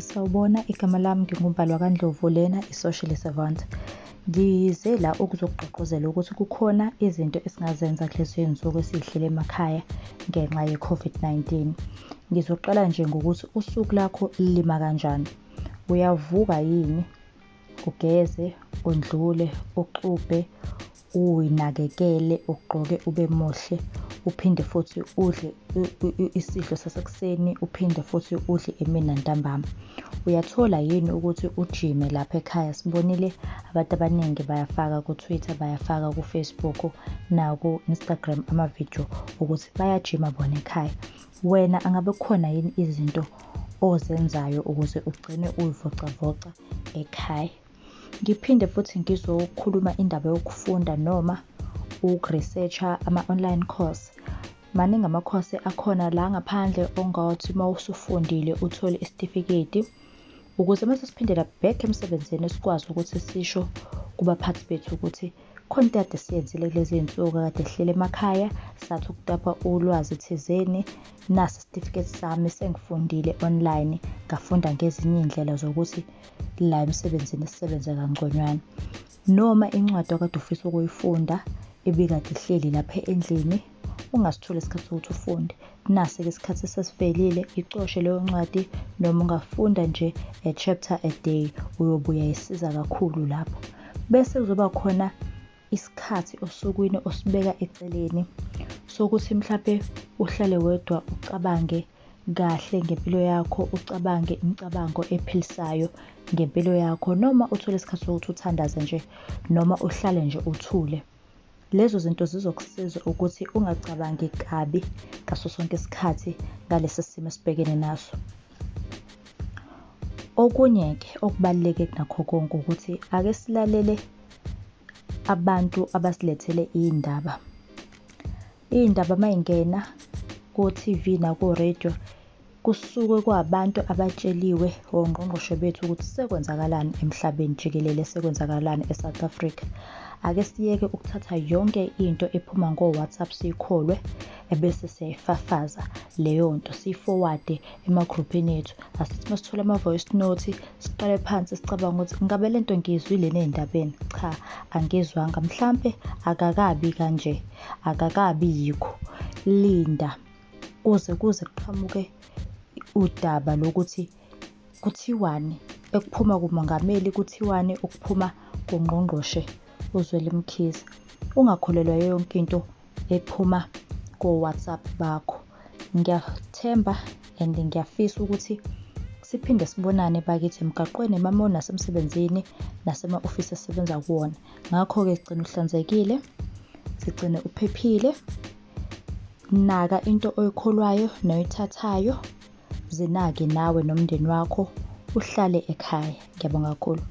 Sawubona, igama lami nginguMbalwa kaNdlovu lena i-social servant. Ngize la ukuzokugqugquzela ukuthi kukhona izinto esingazenza kulezi iy'nsuku esiy'hlele emakhaya ngenxa ye-COVID-19. Ngizoqala nje ngokuthi usuku lakho lima kanjani. Uyavuka yini ugeze, undlule, uxubhe, uy'nakekele, ugqoke ube muhle, uphinde futhi udle isidlo sasekuseni, uphinde futhi udle emini nantambama. Uyathola yini ukuthi ujime lapha ekhaya? Sibonile abantu abaningi bayafaka ku-Twitter, bayafaka ku-Facebook naku-Instagram amavidiyo ukuthi bayajima bona ekhaya. Wena angabe kukhona yini izinto ozenzayo ukuze ugcine uy'vocavoca ekhaya? Ngiphinde futhi ngizokhuluma indaba yokufunda noma uku-research-a ama-online course. Maningi ama-course akhona la ngaphandle ongathi uma usufundile uthole isitifiketi ukuze uma sesiphindela back emsebenzini sikwazi ukuthi sisho kubaphathi bethu ukuthi khona into ekade siyenzile kulezi iy'nsuku kade sihlele emakhaya sathi ukutapa ulwazi thizeni, nasi isitifiketi sami sengifundile online, ngafunda ngezinye iy'ndlela zokuthi la emsebenzini sisebenze kangconywana. Noma incwadi okade ufisa ukuyifunda ebikade ihleli lapha endlini ungasitholi isikhathi sokuthi ufunde. Nasi-ke isikhathi sesivelile, icoshe leyo ncwadi noma ungafunda nje a chapter a day uyobe uyay'siza kakhulu lapho. Bese kuzoba khona isikhathi osukwini osibeka eceleni sokuthi mhlampe uhlale wedwa ucabange kahle ngempilo yakho, ucabange imicabango ephilisayo ngempilo yakho noma uthole isikhathi sokuthi uthandaze nje noma uhlale nje uthule. Lezo zinto zizokusiza ukuthi ungacabangi kabi ngaso sonke isikhathi ngalesi simo esibhekene naso. Okunye-ke okubaluleke kunakho konke ukuthi ake silalele abantu abasilethele iy'ndaba. Iy'ndaba uma y'ngena ko-T_V nako-radio kusuke kwabantu abatsheliwe ongqongqoshe bethu ukuthi sekwenzakalani emhlabeni jikelele, sekwenzakalani e-South Africa. Ake siyeke ukuthatha yonke into ephuma ngo-WhatsApp siyikholwe ebese siyayifafaza leyo nto siyi-forward-e ema-group-ini ethu. Asithi uma sithola ama-voice note siqale phansi sicabange ukuthi ngabe le nto ngiyizwile yini ey'ndabeni? Cha, angizwanga. Mhlampe akakabi kanje, akakabi yikho. Linda kuze kuze kuqhamuke udaba lokuthi kuthiwani, ekuphuma kumongameli kuthiwani, okuphuma kungqongqoshe uZweli Mkhize. Ungakholelwa yonke into ephuma ko-WhatsApp bakho. Ngiyathemba and ngiyafisa ukuthi siphinde sibonane bakithi emgaqweni noma nasemsebenzini nasema-ofisi esisebenza kuwona. Ngakho-ke gcina uhlanzekile, sigcine uphephile, naka into oyikholwayo noyithathayo, zinake nawe nomndeni wakho, uhlale ekhaya. Ngiyabonga kakhulu.